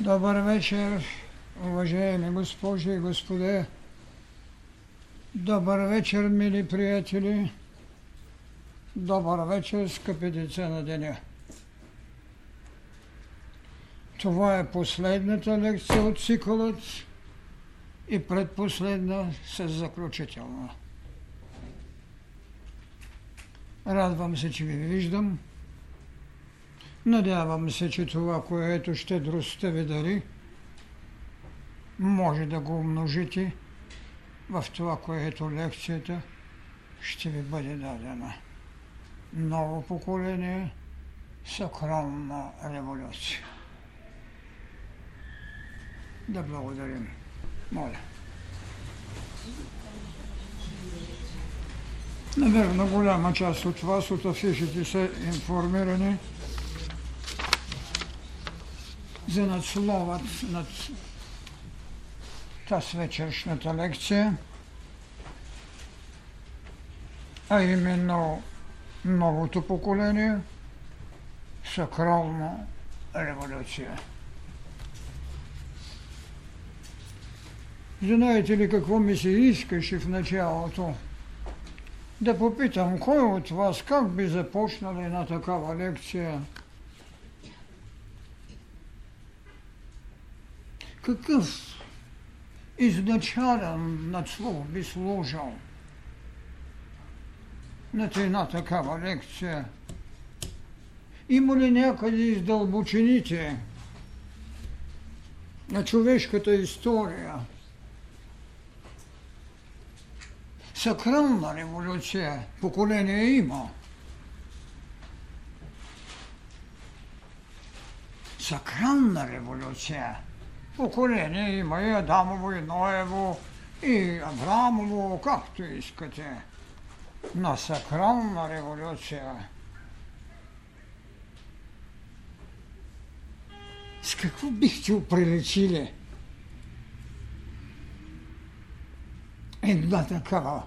Добър вечер, уважаеми госпожи и господа. Добър вечер, мили приятели. Добър вечер, скъпи деца на деня. Това е последната лекция от цикълът и предпоследна с заключителна. Радвам се, че ви виждам. Надявам се, че това, което щедростта ви дари, може да го умножите в това, което лекцията ще ви бъде дадена. Ново поколение, сакрална революция. Да благодарим. Моля. Наверно, голяма част от вас от афишите са информирани за надсловът над тази вечершната лекция, а именно новото поколение, сакрална революция. Знаете ли какво ми се искаше в началото? Да попитам, кой от вас как би започнали на такава лекция? Какъв изначален надслов би сложил на една такава лекция? Има ли някъде из дълбочините на човешката история сакрална революция поколение има. Сакрална революция поколение има и Адамово, и Ноево, и Аврамово, както искате. На сакрална революция. С какво бихте оприличили една такава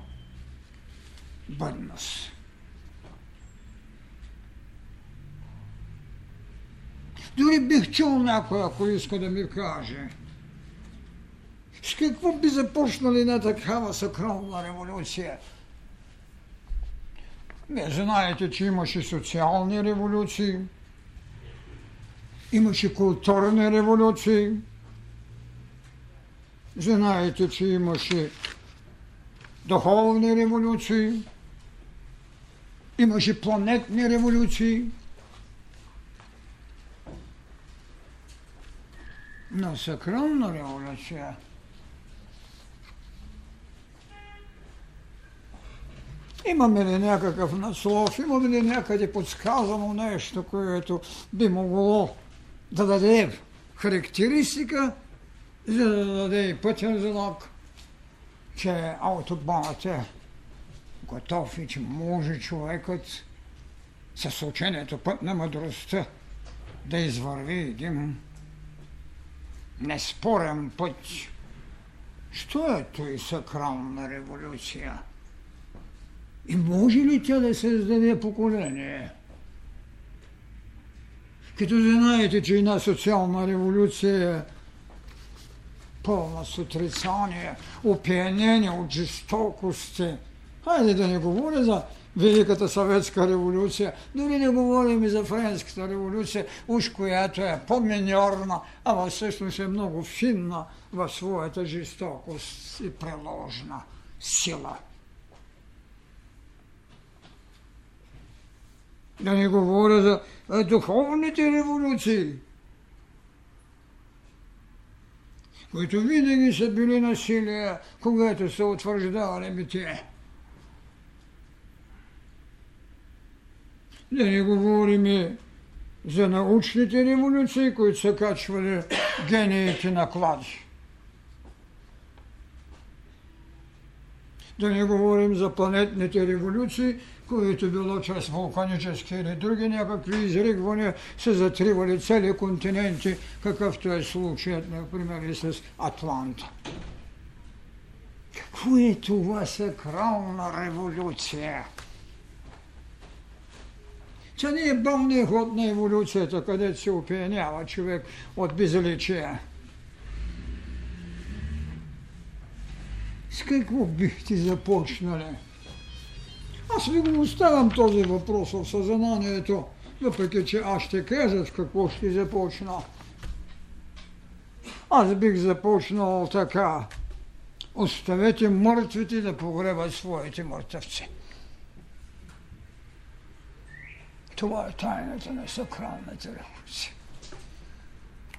бъдност? Дори бих чул някой, ако иска да ми каже. С какво би започнали на такава сакрална революция? Не знаете, че имаше социални революции, имаше културни революции, знаете, че имаше духовни революции, имаше планетни революции, на сакрална революция. Имаме ли някакъв наслов, имаме ли някъде подсказано нещо, което би могло да даде характеристика, за да даде пътен знак, че автобанът е готов и че може човекът с учението път на мъдростта да извърви един неспорен път. Що е той сакрална революция? И може ли тя да създаде поколение? Като знаете, че една социална революция е пълна с отрицание, опиянение от жестокости. Хайде да не говоря за Великата съветска революция, дори не говорим и за Френската революция, уж която е по-миньорна, а всъщност е много финна в своята жестокост и преложна сила. Да не говоря за духовните революции, които винаги са били насилия, когато са утвърждавали битие. Да не говорим за научните революции, които са качвали гениите на клади. Да не говорим за планетните революции, които било чрез вулканически или други някакви изригвания са затривали цели континенти, какъвто е случаят, например, и с Атланта. Какво е това сакрална революция? Це не е бълния ход на еволюцията, където се опиянява човек от безличие. С какво бихте започнали? Аз ви го оставям този въпрос в съзнанието, въпреки че аз ще кажа с какво ще започна. Аз бих започнал така. Оставете мъртвите да погребат своите мъртъвци. Това е тайната на сакралната революция.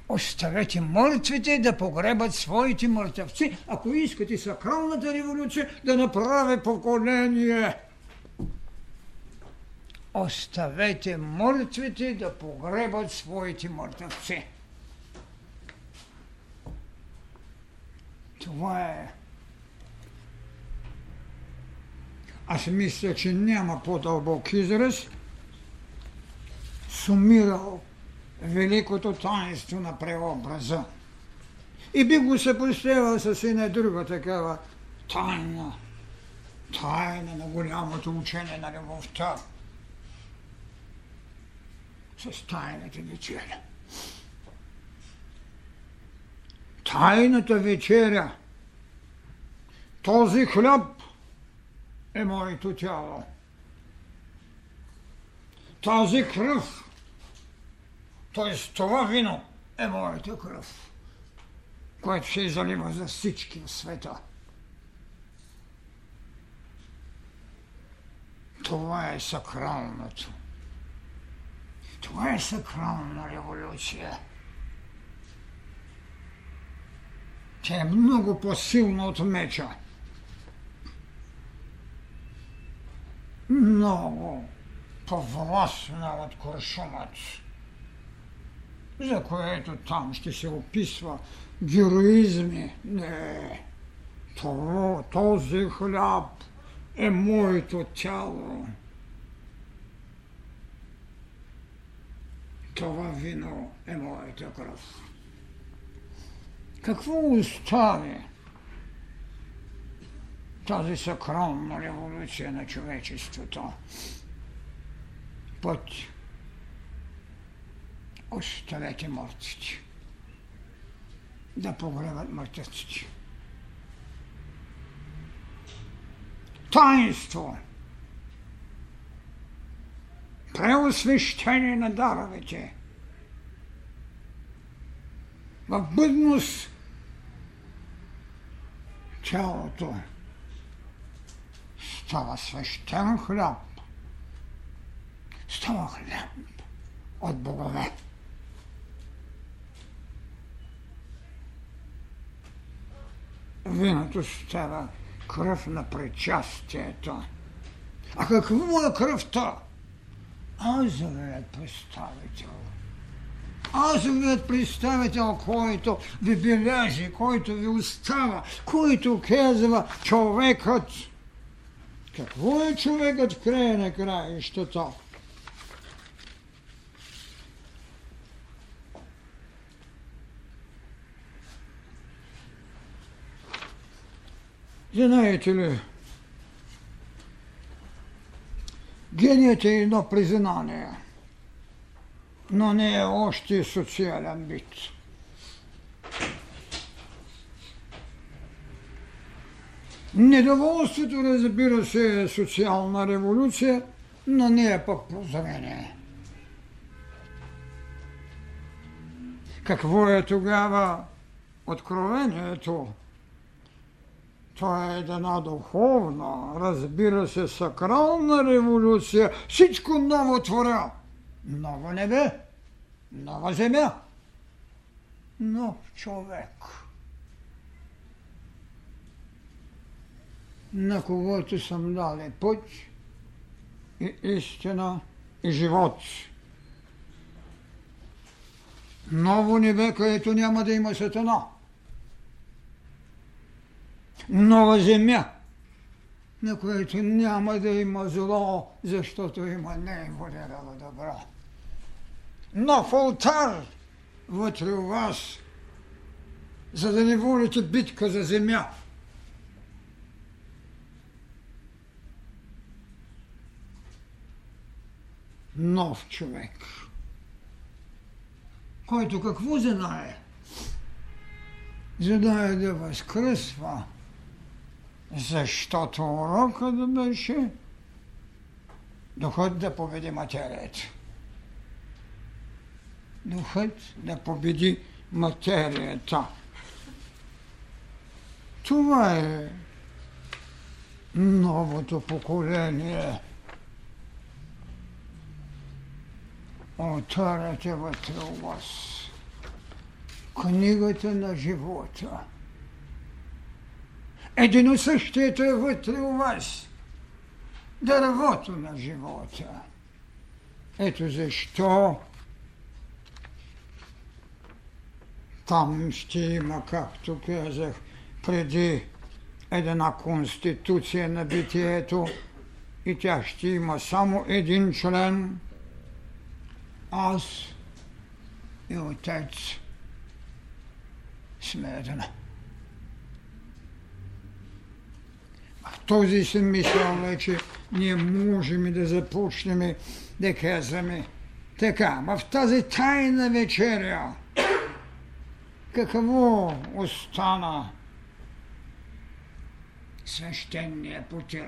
Оставете мъртвите да погребат своите мъртъвци, ако искате сакралната революция да направи поколение. Оставете мъртвите да погребат своите мъртъвци. Това е. Аз мисля, че няма по-дълбок израз, сумирал великото таинство на преобраза. И би го се представил с една друга такава тайна, тайна на голямото учение на любовта с тайната вечеря. Тайната вечеря, този хляб е моето тяло. Тази кръв, т.е. това вино е моята кръв, което се залива за всички в света. Това е сакралното. Това е сакрална революция. Тя е много по-силна от меча. Много по-властна от куршумът, за което там ще се описва героизми. Не, това, този хляб е моето тяло. Това вино е моята кръв. Какво остави тази сакрална революция на човечеството? Път оставете мъртвите да погребат мъртвците. Таинство – преосвещение на даровете. В бъдност тялото става свещен хляб. Става хляб от богове. Виното става кръв на причастието. А какво е кръвта? азовият представител. Азовият представител, който ви бележи, който ви остава, който казва човекът. Какво е човекът в края на краищата? Знаете ли, Геният е едно признание, но не е още социален бит. Недоволството, разбира се, е социална революция, но не е пък прозрение. Какво е тогава откровението? Това е една духовна, разбира се, сакрална революция. Всичко ново творя. Ново небе, нова земя, нов човек. На когото съм дал път и истина и живот. Ново небе, където няма да има сатана нова земя, на която няма да има зло, защото има неинволирала добро. Нов алтар вътре у вас, за да не волите битка за земя. нов човек, който какво знае? Знае да възкръсва, защото урокът беше духът да победи материята. Духът да победи материята. Това е новото поколение. Отваряте вътре у вас книгата на живота. Едино същото е вътре у вас. Дървото на живота. Ето защо там ще има, както казах, преди една конституция на битието и тя ще има само един член, аз и отец сме една. Този си мисъл вече ние можем да започнем да казваме така, в тази тайна вечеря, какво остана свещения потир?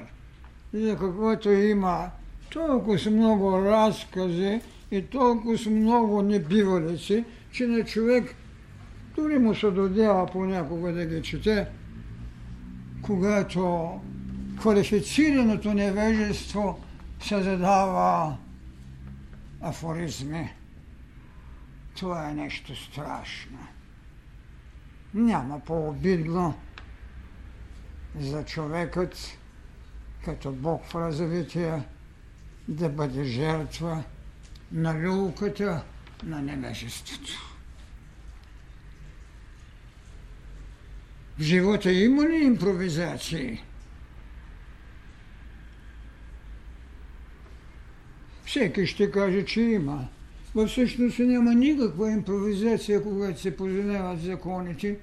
За каквото има толкова много разкази и толкова много небивалици, че на човек дори му се додява понякога да ги чете, когато квалифицираното невежество се задава афоризми. Това е нещо страшно. Няма по-обидно за човекът, като Бог в развитие, да бъде жертва на люлката на невежеството. В живота има ли импровизации? Всеки ще каже, че има. Във всъщност няма никаква импровизация, когато се познават законите.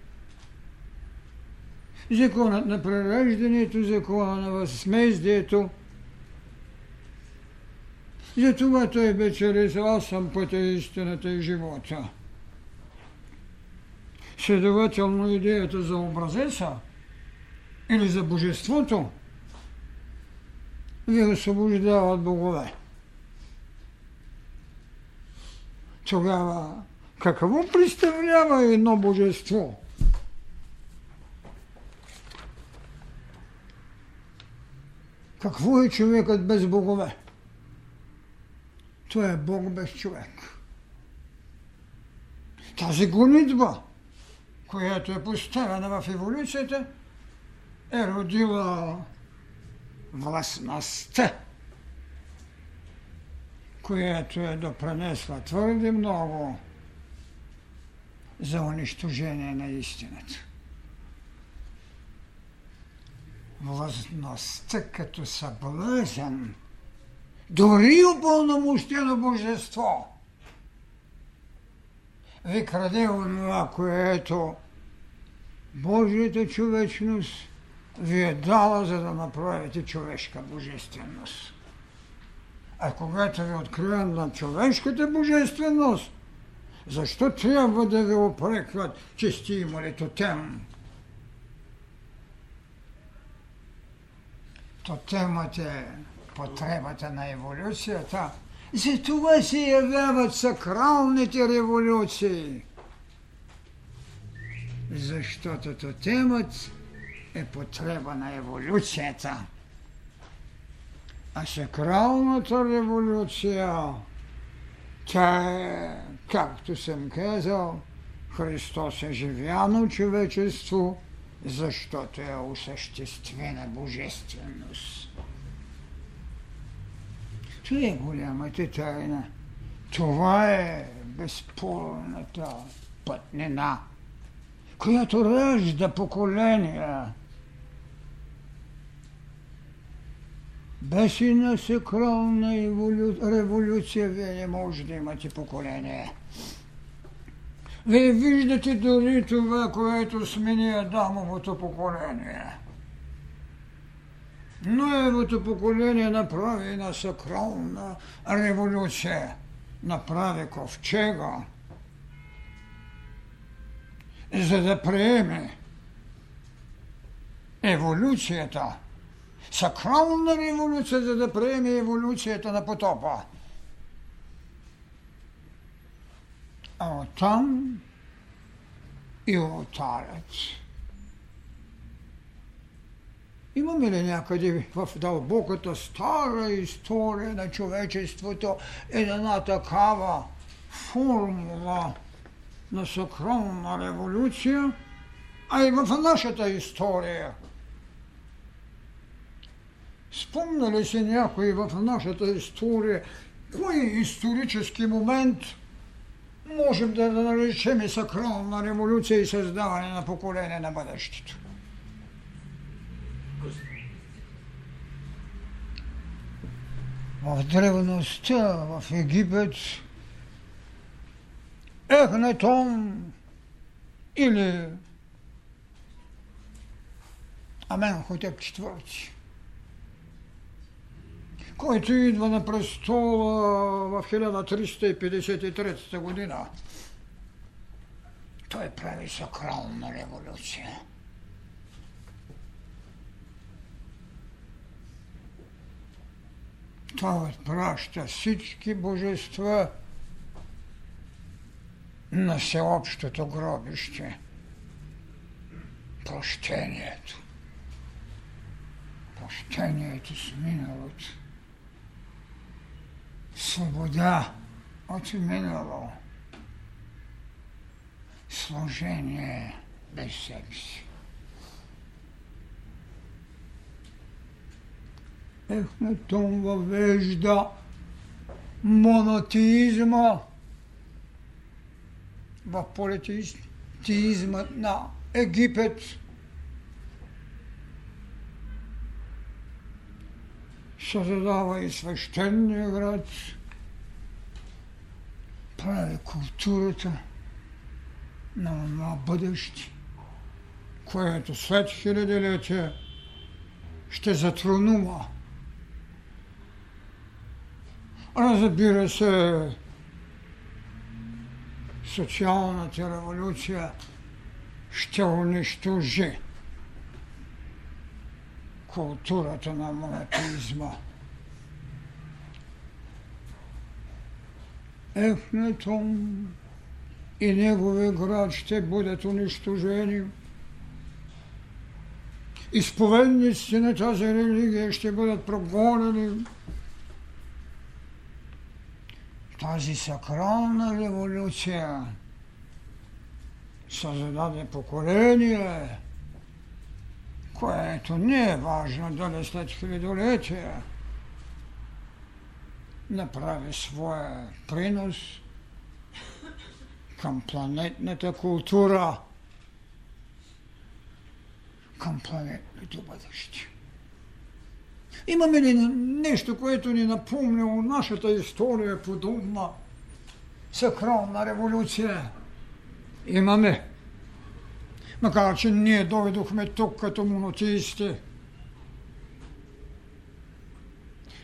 Законът на прераждането, закона на възмездието. Затова той бе чрез аз съм пътя, истината и живота. Следователно идеята за образеца или за божеството ви освобождават богове. Тогава какво представлява едно божество? Какво е човекът без богове? Това е Бог без човек. Тази гонитба – която е поставена в еволюцията, е родила властността, която е допренесла твърде много за унищожение на истината. Властността като съблазен, дори упълномощено божество – ви краде онова, което Божията човечност ви е дала, за да направите човешка божественост. А когато ви откривам на човешката божественост, защо трябва да ви опрекват, че сте имали тотем? Тотемът е потребата на еволюцията. За това се явяват сакралните революции защото тотемът е потреба на еволюцията. А сакралната революция, тя е, както съм казал, Христос е живяно човечество, защото е осъществена божественост. Това е голямата тайна. Това е безспорната пътнина която ражда поколения. Без една сакрална революция вие не може да имате поколение. Вие виждате дори това, което смени Адамовото поколение. Новото поколение направи една сакрална революция. Направи ковчега, за да приеме еволюцията. Сакрална революция, за да приеме еволюцията на потопа. А оттам и отарят. Имаме ли някъде в дълбоката стара история на човечеството една такава формула на сакрална революция, а и в нашата история? Спомня ли си някой в нашата история, кой исторически момент можем да наречем и сакрална революция и създаване на поколение на бъдещето? в древността, в Египет, Ехнетон или Аменхотеп IV, който идва на престола в 1353 година. Той прави сакрална революция. Той отпраща всички божества на всеобщото гробище. Прощението. Прощението с миналото. Свобода от минало. Служение без себе си. Ехнатон въвежда монотеизма в политеизма на Египет. Създава и свещения град, прави културата на, на бъдеще, което след хилядилетия ще затронува. Разбира се, социалната революция ще унищожи културата на монотеизма. Ехнетон и негови град ще бъдат унищожени. Изповедниците на тази религия ще бъдат прогонени. Тази сакрална революция създаде поколение, което не е важно дали след хилядолетия направи своя принос към планетната култура, към планетното бъдеще. Имаме ли нещо, което ни напомня о нашата история, подобна сакрална революция? Имаме. Макар, че ние доведохме тук като монотеисти.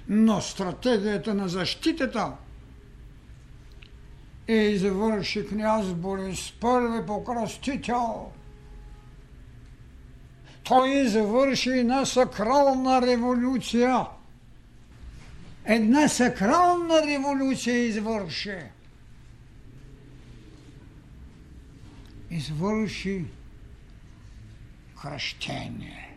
Но стратегията на защитата е извърши княз Борис първи покръстител – той завърши една сакрална революция. Една сакрална революция извърши. Извърши кръщение.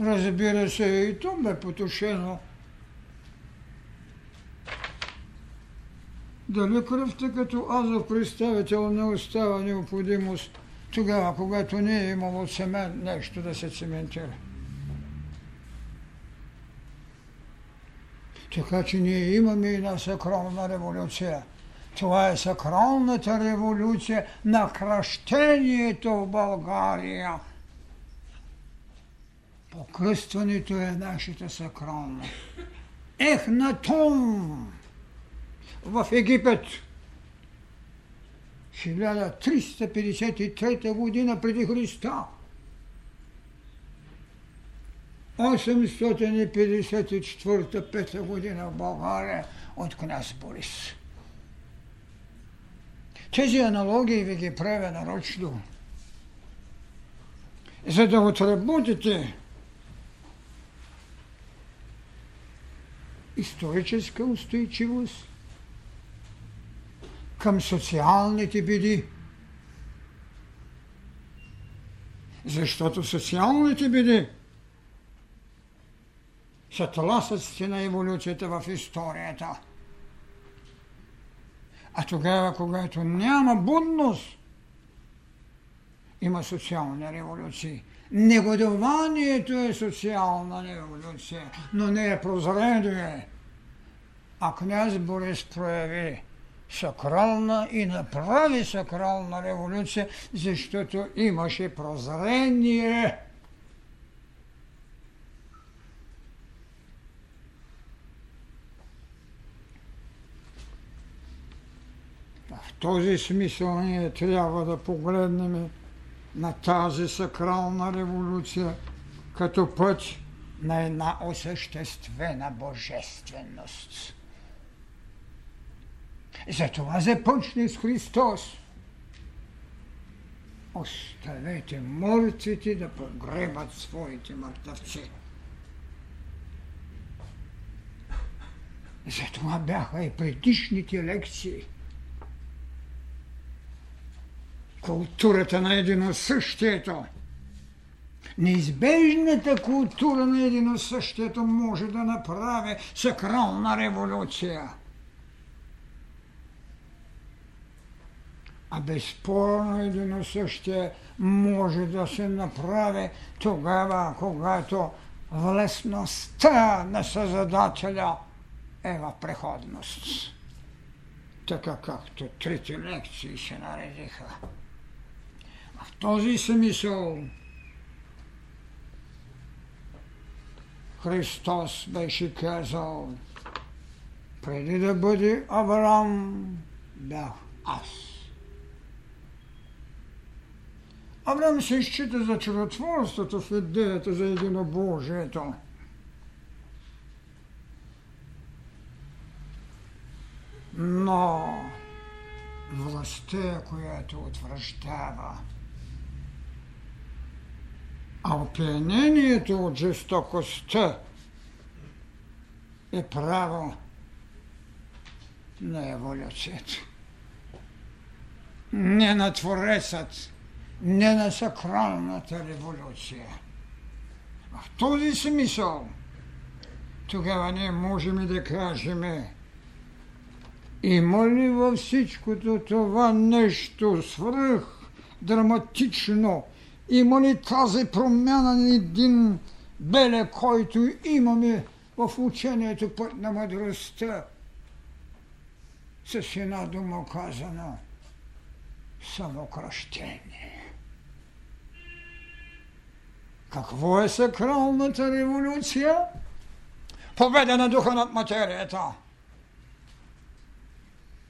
Разбира се, и то бе потушено Дали кръвта като азов представител не остава необходимост тогава, когато не е имало семен нещо да се цементира. Така че ние имаме една сакрална революция. Това е сакралната революция на кръщението в България. Покръстването е нашата сакрална. Ех в Египет 1353 година преди Христа. 854-5 година в България от княз Борис. Тези аналогии ви ги правя нарочно, за да отработите историческа устойчивост към социалните биди. Защото социалните биди са тласъците на еволюцията в историята. А тогава, когато няма будност, има социални революции. Негодованието е социална революция, но не е прозрение. А княз Борис прояви сакрална и направи сакрална революция, защото имаше прозрение. В този смисъл ние трябва да погледнем на тази сакрална революция като път на една осъществена божественост. Затова започне с Христос. Оставете мъртвите да погребат своите мъртъвци. Затова бяха и предишните лекции. Културата на единосъщието. Неизбежната култура на единосъщието може да направи сакрална революция – А безспорно единосъщие може да се направи тогава, когато властността на Създателя е в преходност. Така както трите лекции се наредиха. Този смисъл Христос беше казал, преди да бъде Авраам, бях аз. Авраам се счита за чудотворството в идеята за единобожието. Но властта, която отвръщава, а опиянението от жестокостта е право на еволюцията. Не на Творецът, не на сакралната революция. В този смисъл тогава ние можем да кажем има ли във всичкото това нещо свръх драматично? Има ли тази промяна на един беле, който имаме в учението път на мъдростта? С една дума казано самокръщение. Какво е сакралната революция? Победа на духа над материята.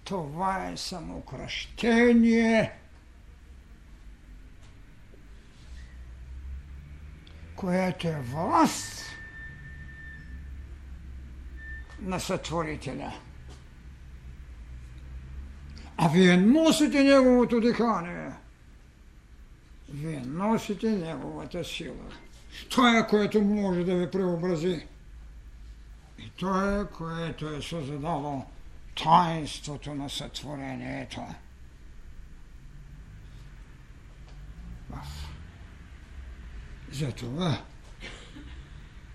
Това е самокръщение, което е власт на Сътворителя. А вие носите Неговото дихание – вие носите Неговата сила. Това е, което може да ви преобрази. И то е, което е създало таинството на сътворението. Затова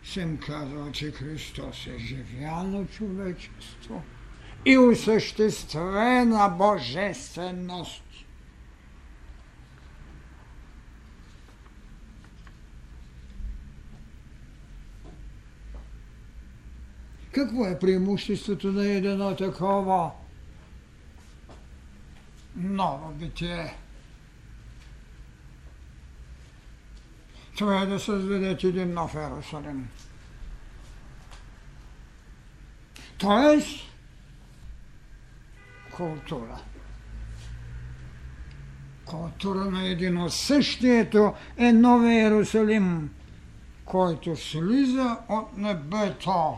съм казал, че Христос е живяно човечество и осъществена божественост. Какво е преимуществото на едно такова ново битие? Това е да създадете един нов Ерусалим. Тоест, култура. Култура на единосъщието е новия Иерусалим, който слиза от небето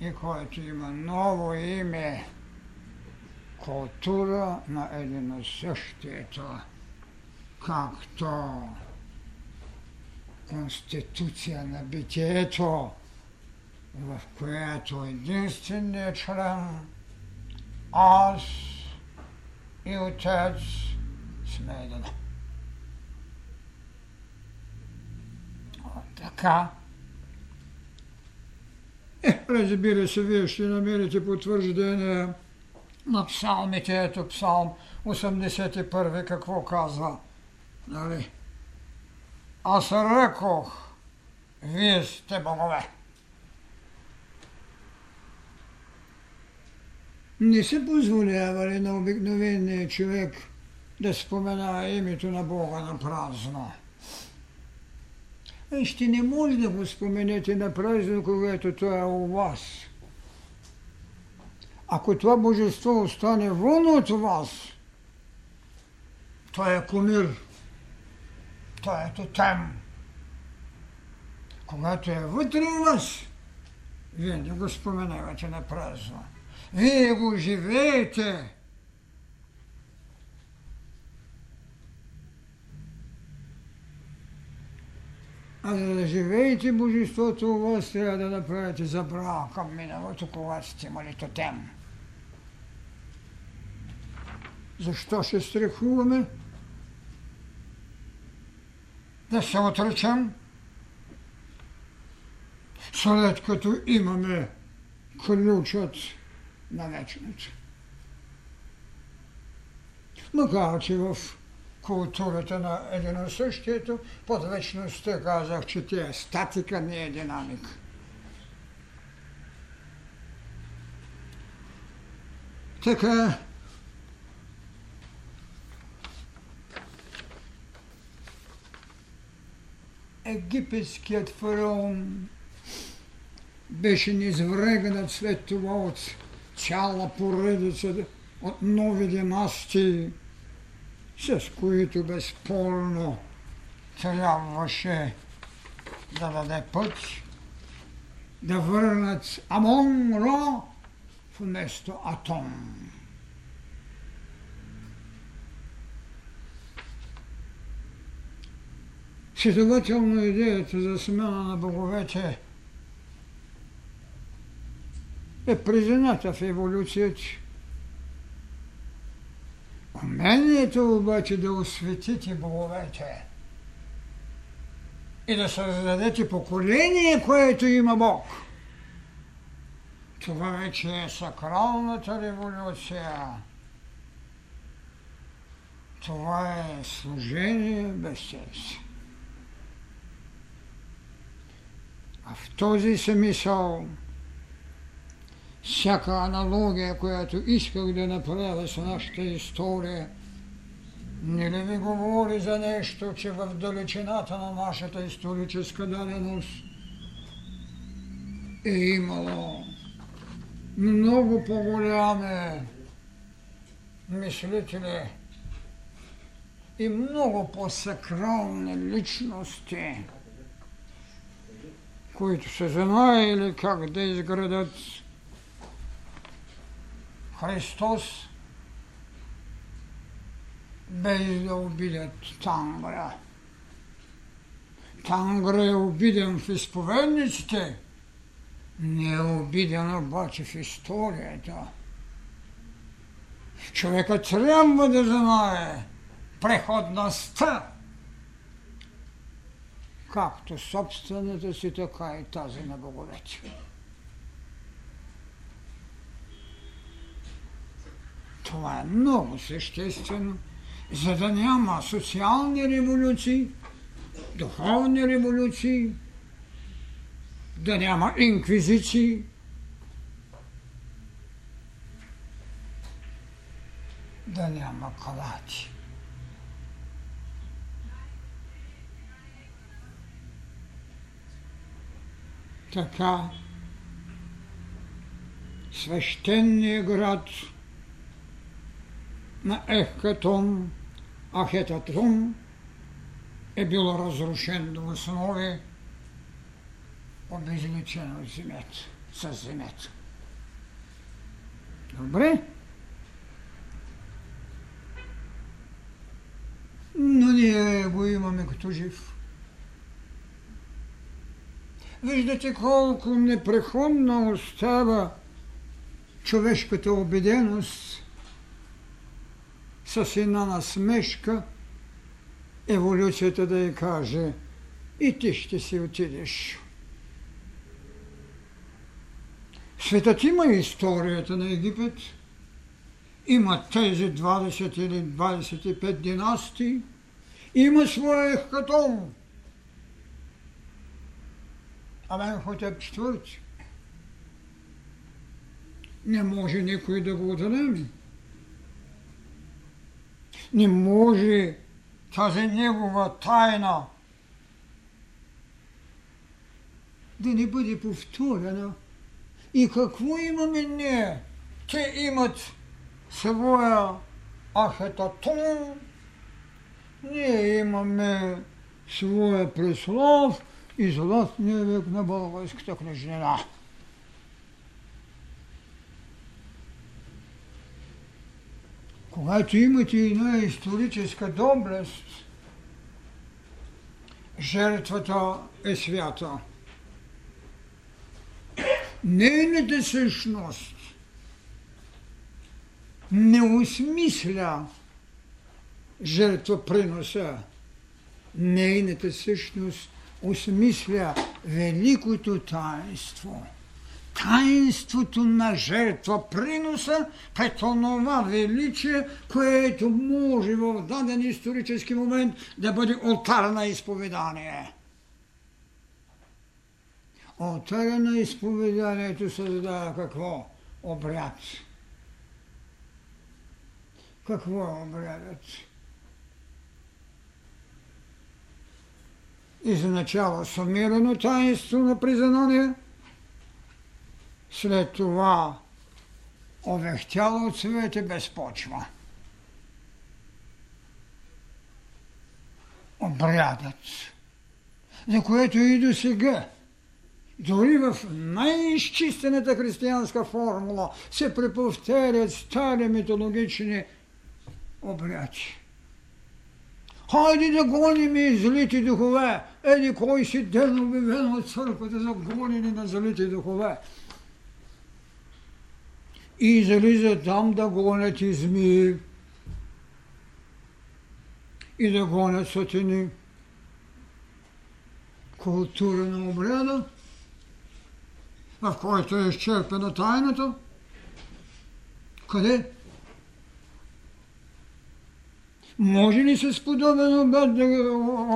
и който има ново име култура на единосъщието, както конституция на битието, в която единственият член аз и отец сме един. Така. Е, разбира се, вие ще намерите потвърждение на псалмите. Ето псалм 81 какво казва. Нали? Аз рекох, вие сте богове. Не се позволява ли на обикновения човек да спомена името на Бога на празно? Е, ще не може да го споменете на празно, когато той е у вас. Ако това божество остане вън от вас, той е кумир, той е тотем. Когато е вътре у вас, вие не го споменавате на празно. Вие го живеете. А за да живеете Божеството у вас, трябва да направите забрава към миналото, когато сте имали тотем. Защо ще страхуваме? Да се отречем, след като имаме ключът на вечното. Макар, че в културата на единосъщието, под вечността казах, че тя е статика, не е динамика. Така, египетският фараон беше низврегнат след това от цяла поредица от нови династии, с които безспорно трябваше да даде път, да върнат Амон Ро вместо Атом. Следователно идеята за смяна на боговете е призната в еволюцията. Умението обаче да осветите боговете и да създадете поколение, което има Бог. Това вече е сакралната революция. Това е служение без сердце. А в този смисъл всяка аналогия, която исках да направя с нашата история, не ли ви говори за нещо, че в далечината на нашата историческа даденост е имало много по-голями мислители и много по-сакрални личности, които са знаели как да изградат Христос без да обидят Тангра. Тангра е обиден в изповедниците, не е обиден обаче в историята. Човека трябва да знае преходността, както собствената си, така и тази на боговете. Това е много съществено, за да няма социални революции, духовни революции, да няма инквизиции, да няма калати. Така свещеният град – на Ехкатон Ахетатрон е бил разрушен до основи, обезличен от земята, с земята. Добре? Но ние го имаме като жив. Виждате колко непреходна остава човешката убеденост с една насмешка, еволюцията да я каже и ти ще си отидеш. Светът има историята на Египет, има тези 20 или 25 династии, има своя ехкатон. Амен Хотеп четвърти. Не може никой да го отнеме. Не може тази негова тайна да не бъде повторена. И какво имаме ние? Те имат своя ахетатон, ние имаме своя преслов и златния век на българската книжнина. Когато имате една историческа доблест, жертвата е свята. Нейната същност не осмисля жертвоприноса. Нейната същност осмисля великото таинство – таинството на жертва, приноса пред онова величие, което може в даден исторически момент да бъде алтар на изповедание. Алтара на изповеданието създава какво? Обряд. Какво е обрядът? Изначало сумирано таинство на признание – след това овехтяло цвете без почва. Обрядът, за което и до сега, дори в най-изчистената християнска формула се преповтарят стари митологични обряди. Хайде да гоним и злите духове. Еди кой си ден обявен от църквата за гонене на злите духове и зализа там да гонят измии и да гонят сатини. Култура на обряда, в който е изчерпена тайната. Къде? Може ли с подобен обряд да,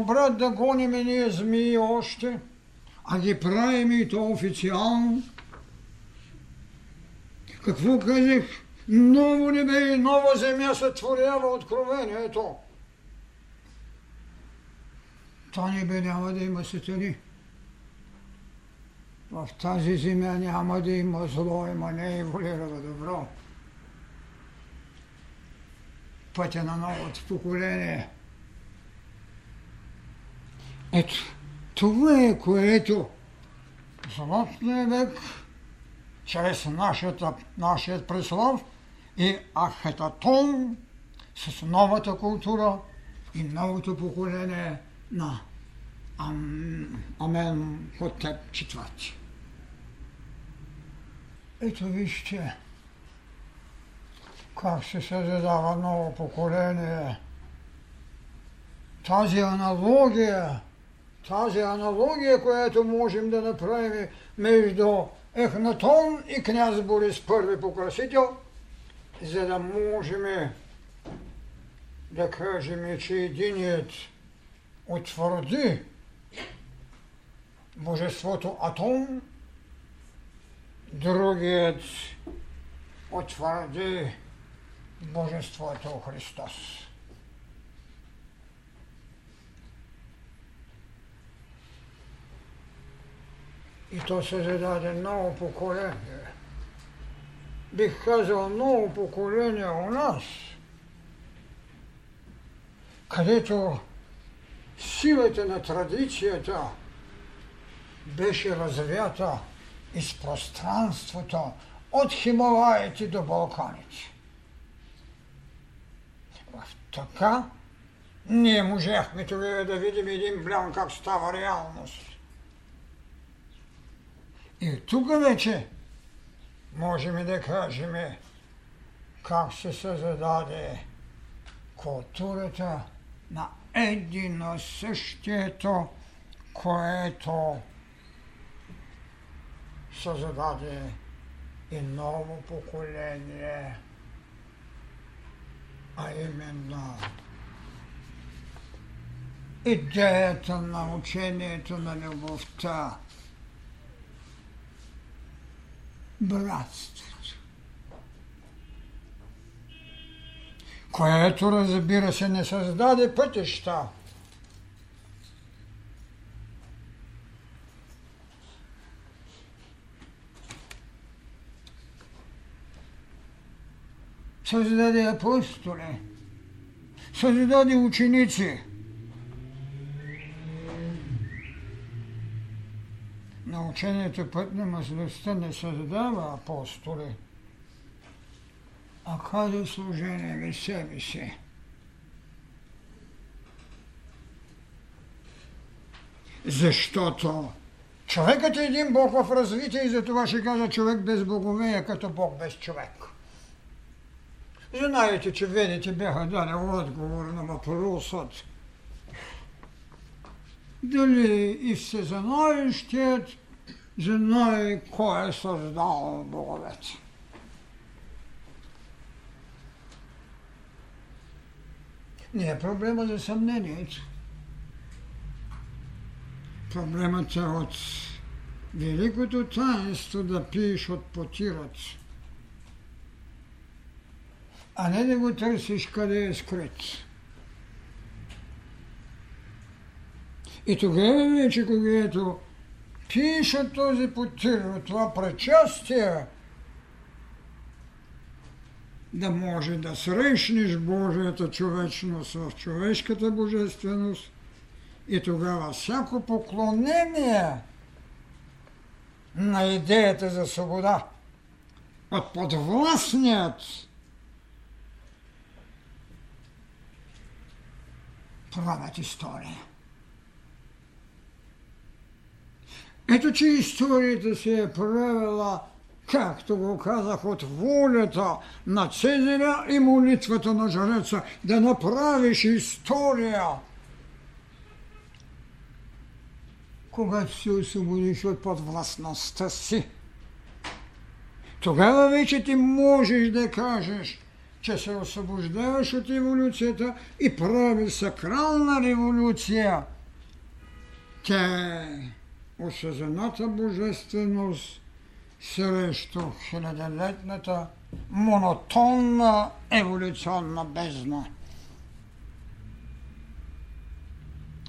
обряд да гониме ние змии още, а ги правим и то официално? Какво казах? Ново небе и нова земя се творява откровението. Това небе няма да има сатани. В тази земя няма да има зло, има не еволюира добро. Пътя на новото поколение. Ето, това е което златният век чрез нашата, нашият преслав и Ахетатон с новата култура и новото поколение на Ам, Амен Хотеп четвърти. Ето вижте как се създава ново поколение. Тази аналогия, тази аналогия, която можем да направим между Ехнатон и княз Борис първи покрасител, за да можем да кажем, че единият утвърди божеството Атон, другият утвърди божеството Христос. И то се зададе ново поколение. Бих казал ново поколение у нас. където силата на традицията беше развята из пространството от Хималаите до Балканите. Така ние можехме тогава да видим един план как става реалност. И тук вече можем да кажем как се създаде културата на едино същието, което създаде и ново поколение, а именно идеята на учението на любовта, братството, което разбира се не създаде пътища, създаде апостоли, създаде ученици. На учението път на мъзлостта не създава апостоли, а каза служение ви себе си. Защото човекът е един Бог в развитие и за това ще кажа човек без богове е като Бог без човек. Знаете, че ведете бяха дали отговор на въпросът дали и всезнаещият знае кой е създал боговете. Не е проблема за съмнението. Проблемът е от великото таинство да пиеш от потират а не да го търсиш къде е скрит. И тогава вече, когато пиша този потир, това причастие, да може да срещнеш Божията човечност в човешката божественост и тогава всяко поклонение на идеята за свобода от подвластният правят история. Ето, че историята се е правила, както го казах, от волята на Цезаря и молитвата на жреца, да направиш история. Когато се освободиш от подвластността си, тогава вече ти можеш да кажеш – че се освобождаваш от еволюцията и прави сакрална революция. Тя е осъзнаната божественост срещу хилядолетната монотонна еволюционна бездна.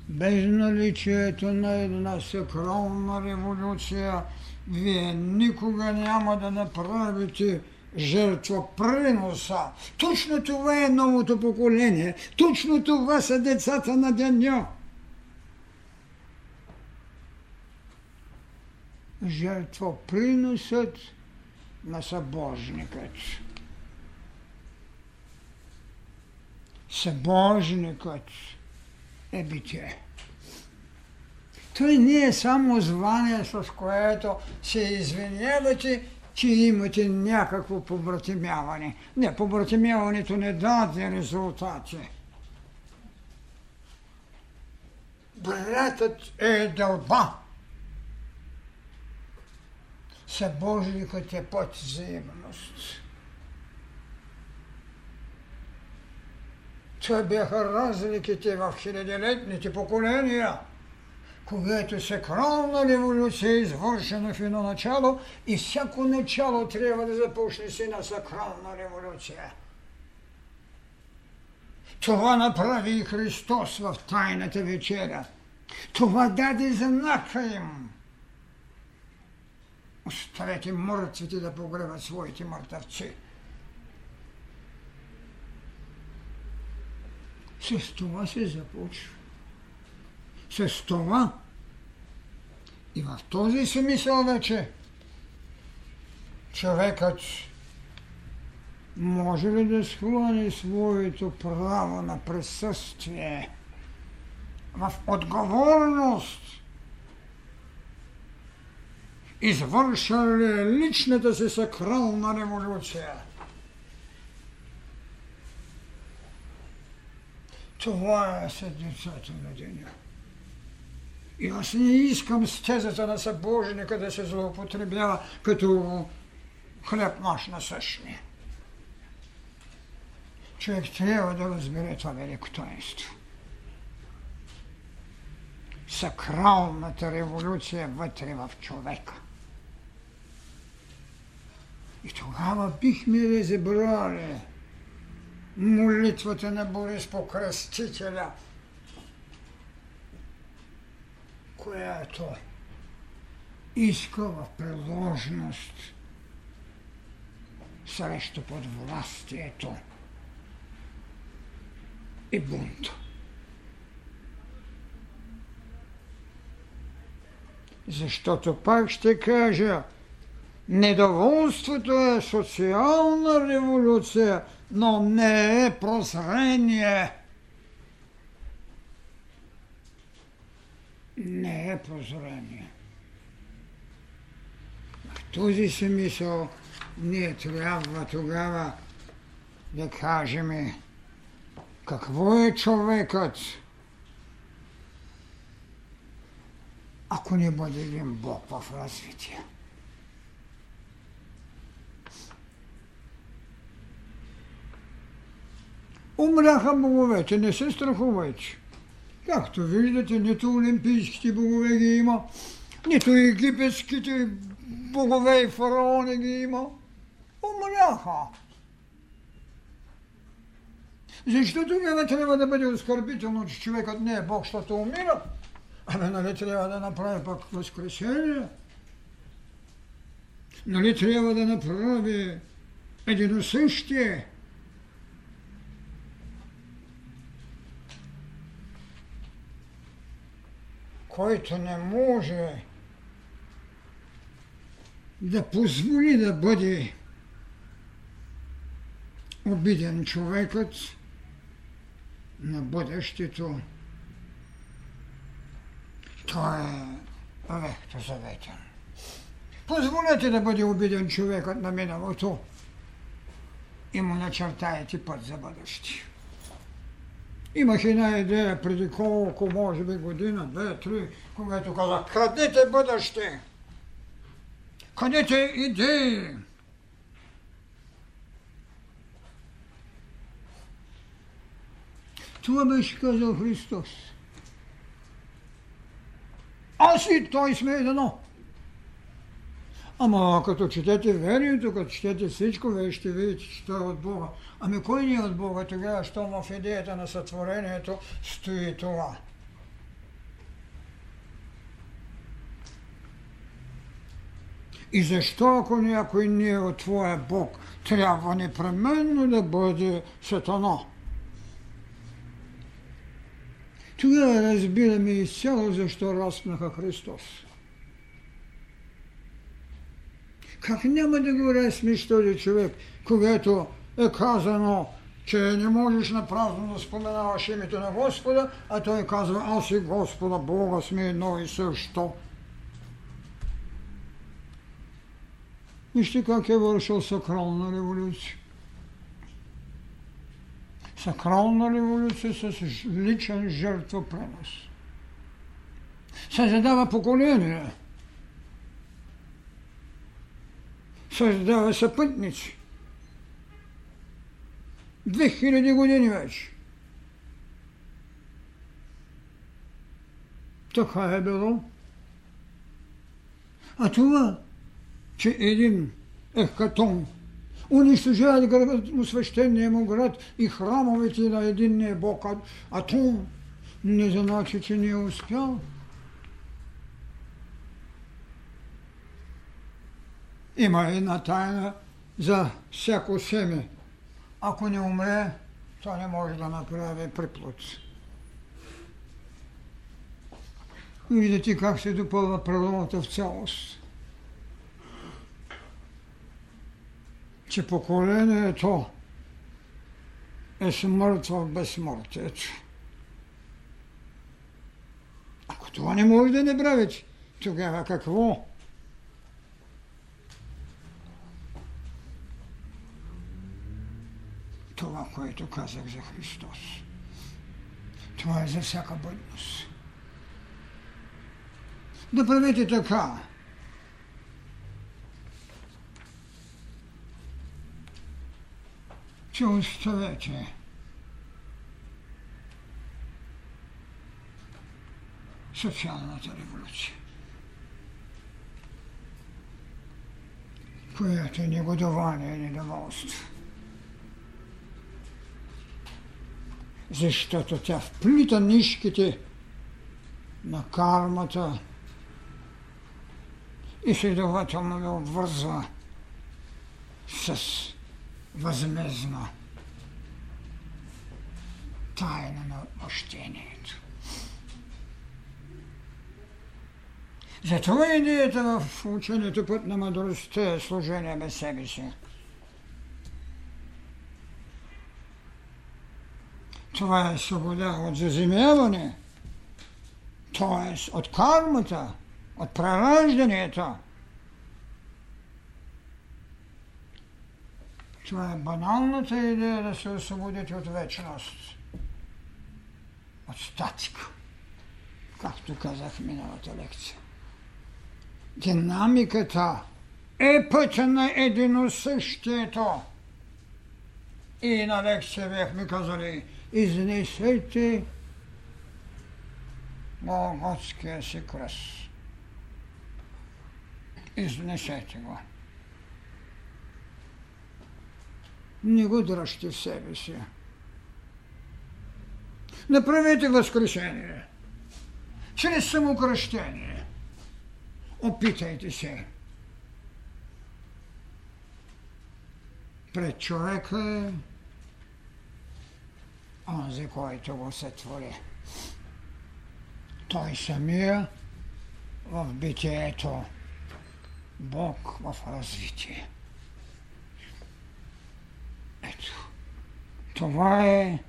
Без наличието на една сакрална революция, вие никога няма да направите жертвоприноса. Точно това е новото поколение. Точно това са децата на деня. Жертвоприносът на събожникът. Събожникът е битие. Той не е само звание, с което се извинявате че имате някакво побратимяване. Не, побратимяването не даде резултати. Братът е дълба. Събожникът е под взаимност. Това бяха разликите в хилядилетните поколения – когато сакрална революция е извършена в едно начало и всяко начало трябва да започне с една сакрална революция. Това направи и Христос в Тайната вечеря. Това даде знака им. Оставете мъртвите да погребат своите мъртъвци. С това се започва. С това и в този смисъл вече човекът може ли да склони своето право на присъствие в отговорност извърша ли личната си сакрална революция? Това е седмицата на деня. И аз не искам с тезата на събожника да се злоупотребява като хлеб наш насъщни. Човек трябва да разбере това велико таинство. Сакралната революция вътре в човека. И тогава бихме разбрали молитвата на Борис Покръстителя, която иска в приложност срещу подвластието и бунт. Защото пак ще кажа, недоволството е социална революция, но не е прозрение. Не е прозрение. В този си мисъл ние трябва тогава да кажем какво е човекът, ако не бъде един Бог в развитие. Умряха боговете, не се страхувайте. Както виждате, нито олимпийските богове ги има, нито египетските богове и фараони ги има. Умряха. Защото не трябва да бъде оскърбително, че човекът не е Бог, защото умира. Абе, нали трябва да направи пък възкресение? Нали трябва да направи единосъщие? Който не може да позволи да бъде обиден човекът на бъдещето. Той е вехто заветен. Позволете да бъде обиден човекът на миналото и му начертаете път за бъдеще. Имах една идея преди колко, може би година, две, три, когато казах, крадете бъдеще, крадете идеи. Това беше казал Христос. Аз и той сме едно. Ама като четете верието, като четете всичко, вие ще видите, че той е от Бога. Ами кой ни е от Бога тогава, що в идеята на сътворението стои това? И защо, ако някой не е от Твоя Бог, трябва непременно да бъде сатана? Тогава разбираме изцяло защо разпнаха Христос. Как няма да го разсмиш този човек, когато е казано, че не можеш на празно да споменаваш името на Господа, а той казва, аз и Господа Бога сме едно и също. Вижте как е вършил сакрална революция. Сакрална революция с личен жертвопренос. Създава поколение. Създава съпътници. Две хиляди години вече. Така е било. А това, че един ехкатон унищожават градът му свещения му град и храмовете на единния Бог Атом, не значи, че не е успял. Има една тайна за всяко семе. Ако не умре, Това не може да направи приплод. Видите как се допълва природата в цялост. Че поколението е смърт в безсмъртието. Ако това не може да не правите, тогава какво? Което казах за Христос. Това е за всяка бъдност. Да правите така. Че оставете социалната революция, която е негодование и недоволство. Защото тя вплита нишките на кармата и следователно ме обвързва с възмезна тайна на отмъщението. Затова идеята в учението път на мъдростта е служение без себе си. Това е свобода от заземяване, т.е. от кармата, от прераждането. Това е баналната идея да се освободите от вечност, от статика, както казах миналата лекция. Динамиката е пътя на единосъщието. И на лекция бяхме казали, изнесете Голготския си кръст. Изнесете го. Не го дръжте в себе си. Направете възкрешение. Чрез самокръщение. Опитайте се. Пред човека е онзи, който го сътвори. Той самия в битието, Бог в развитие. Ето, това е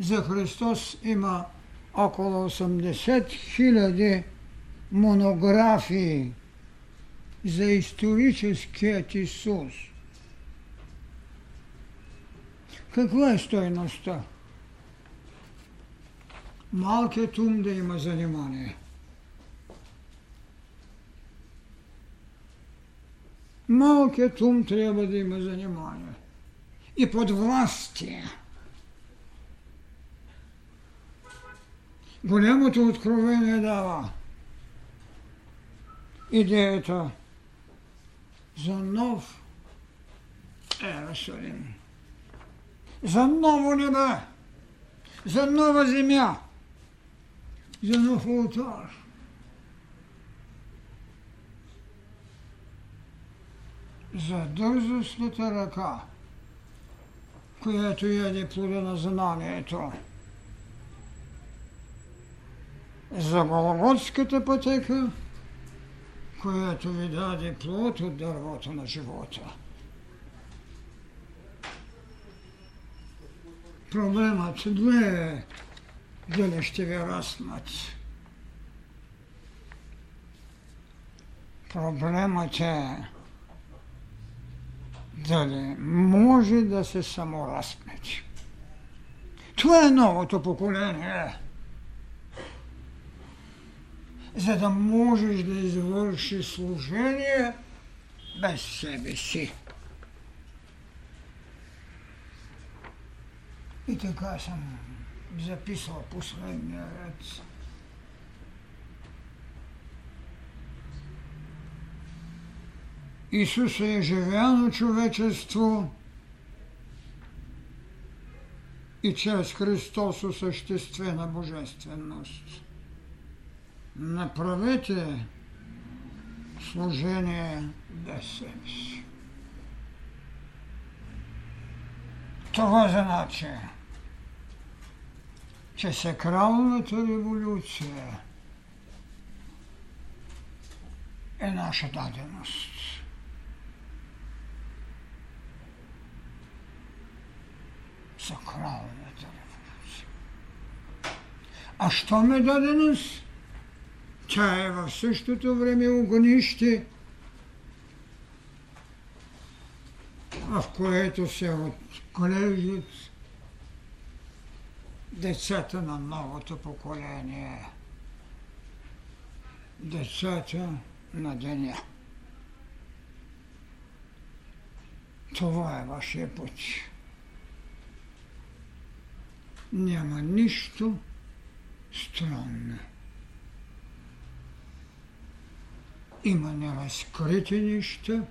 за Христос има около 80 хиляди монографии за историческият Исус – каква е стойността? Малкият ум да има занимание. Малкият ум трябва да има занимание. И под властие. Голямото откровение дава идеята за нов Ерусалим за ново небе, за нова земя, за нов алтар. За дързостната ръка, която яде плода на знанието. За Голготската пътека, която ви даде плод от дървото на живота. Проблемът две дали ще ви раснат. Проблемът е дали може да се саморазпнете. Това е новото поколение. За да можеш да извършиш служение без себе си. И така съм записал последния ред. Исус е живяно човечество и чрез Христос осъществена божественост. Направете служение без себе си. Това значи, че сакралната революция е наша даденост. Сакралната революция. А що ме даденост? Тя е в същото време огнище, в което се отглеждат децата на новото поколение, децата на деня. Това е вашия път. Няма нищо странно. Има неразкрити неща,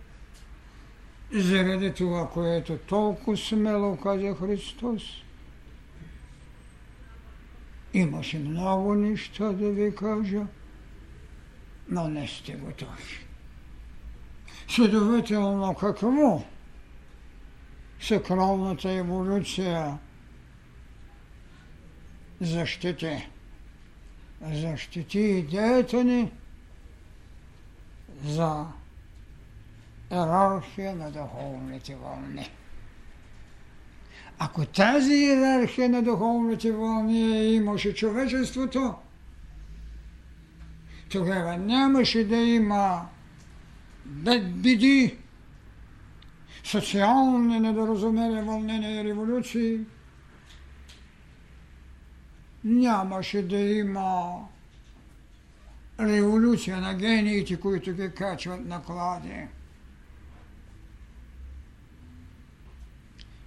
заради това, което толкова смело каза Христос. Имаше много неща да ви кажа, но не сте готови. Следователно, какво? Сакралната еволюция защити. Защити идеята ни за иерархия на духовните вълни. Ако тази иерархия на духовните вълни имаше човечеството, тогава нямаше да има беди, социални недоразумения, вълнения и революции. Нямаше да има революция на гениите, които ги качват на клади.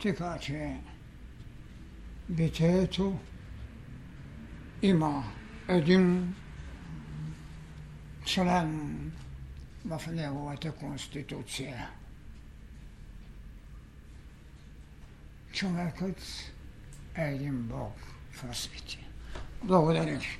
Така че битието има един член в неговата конституция. Човекът е един Бог в развитие. Благодаря ви.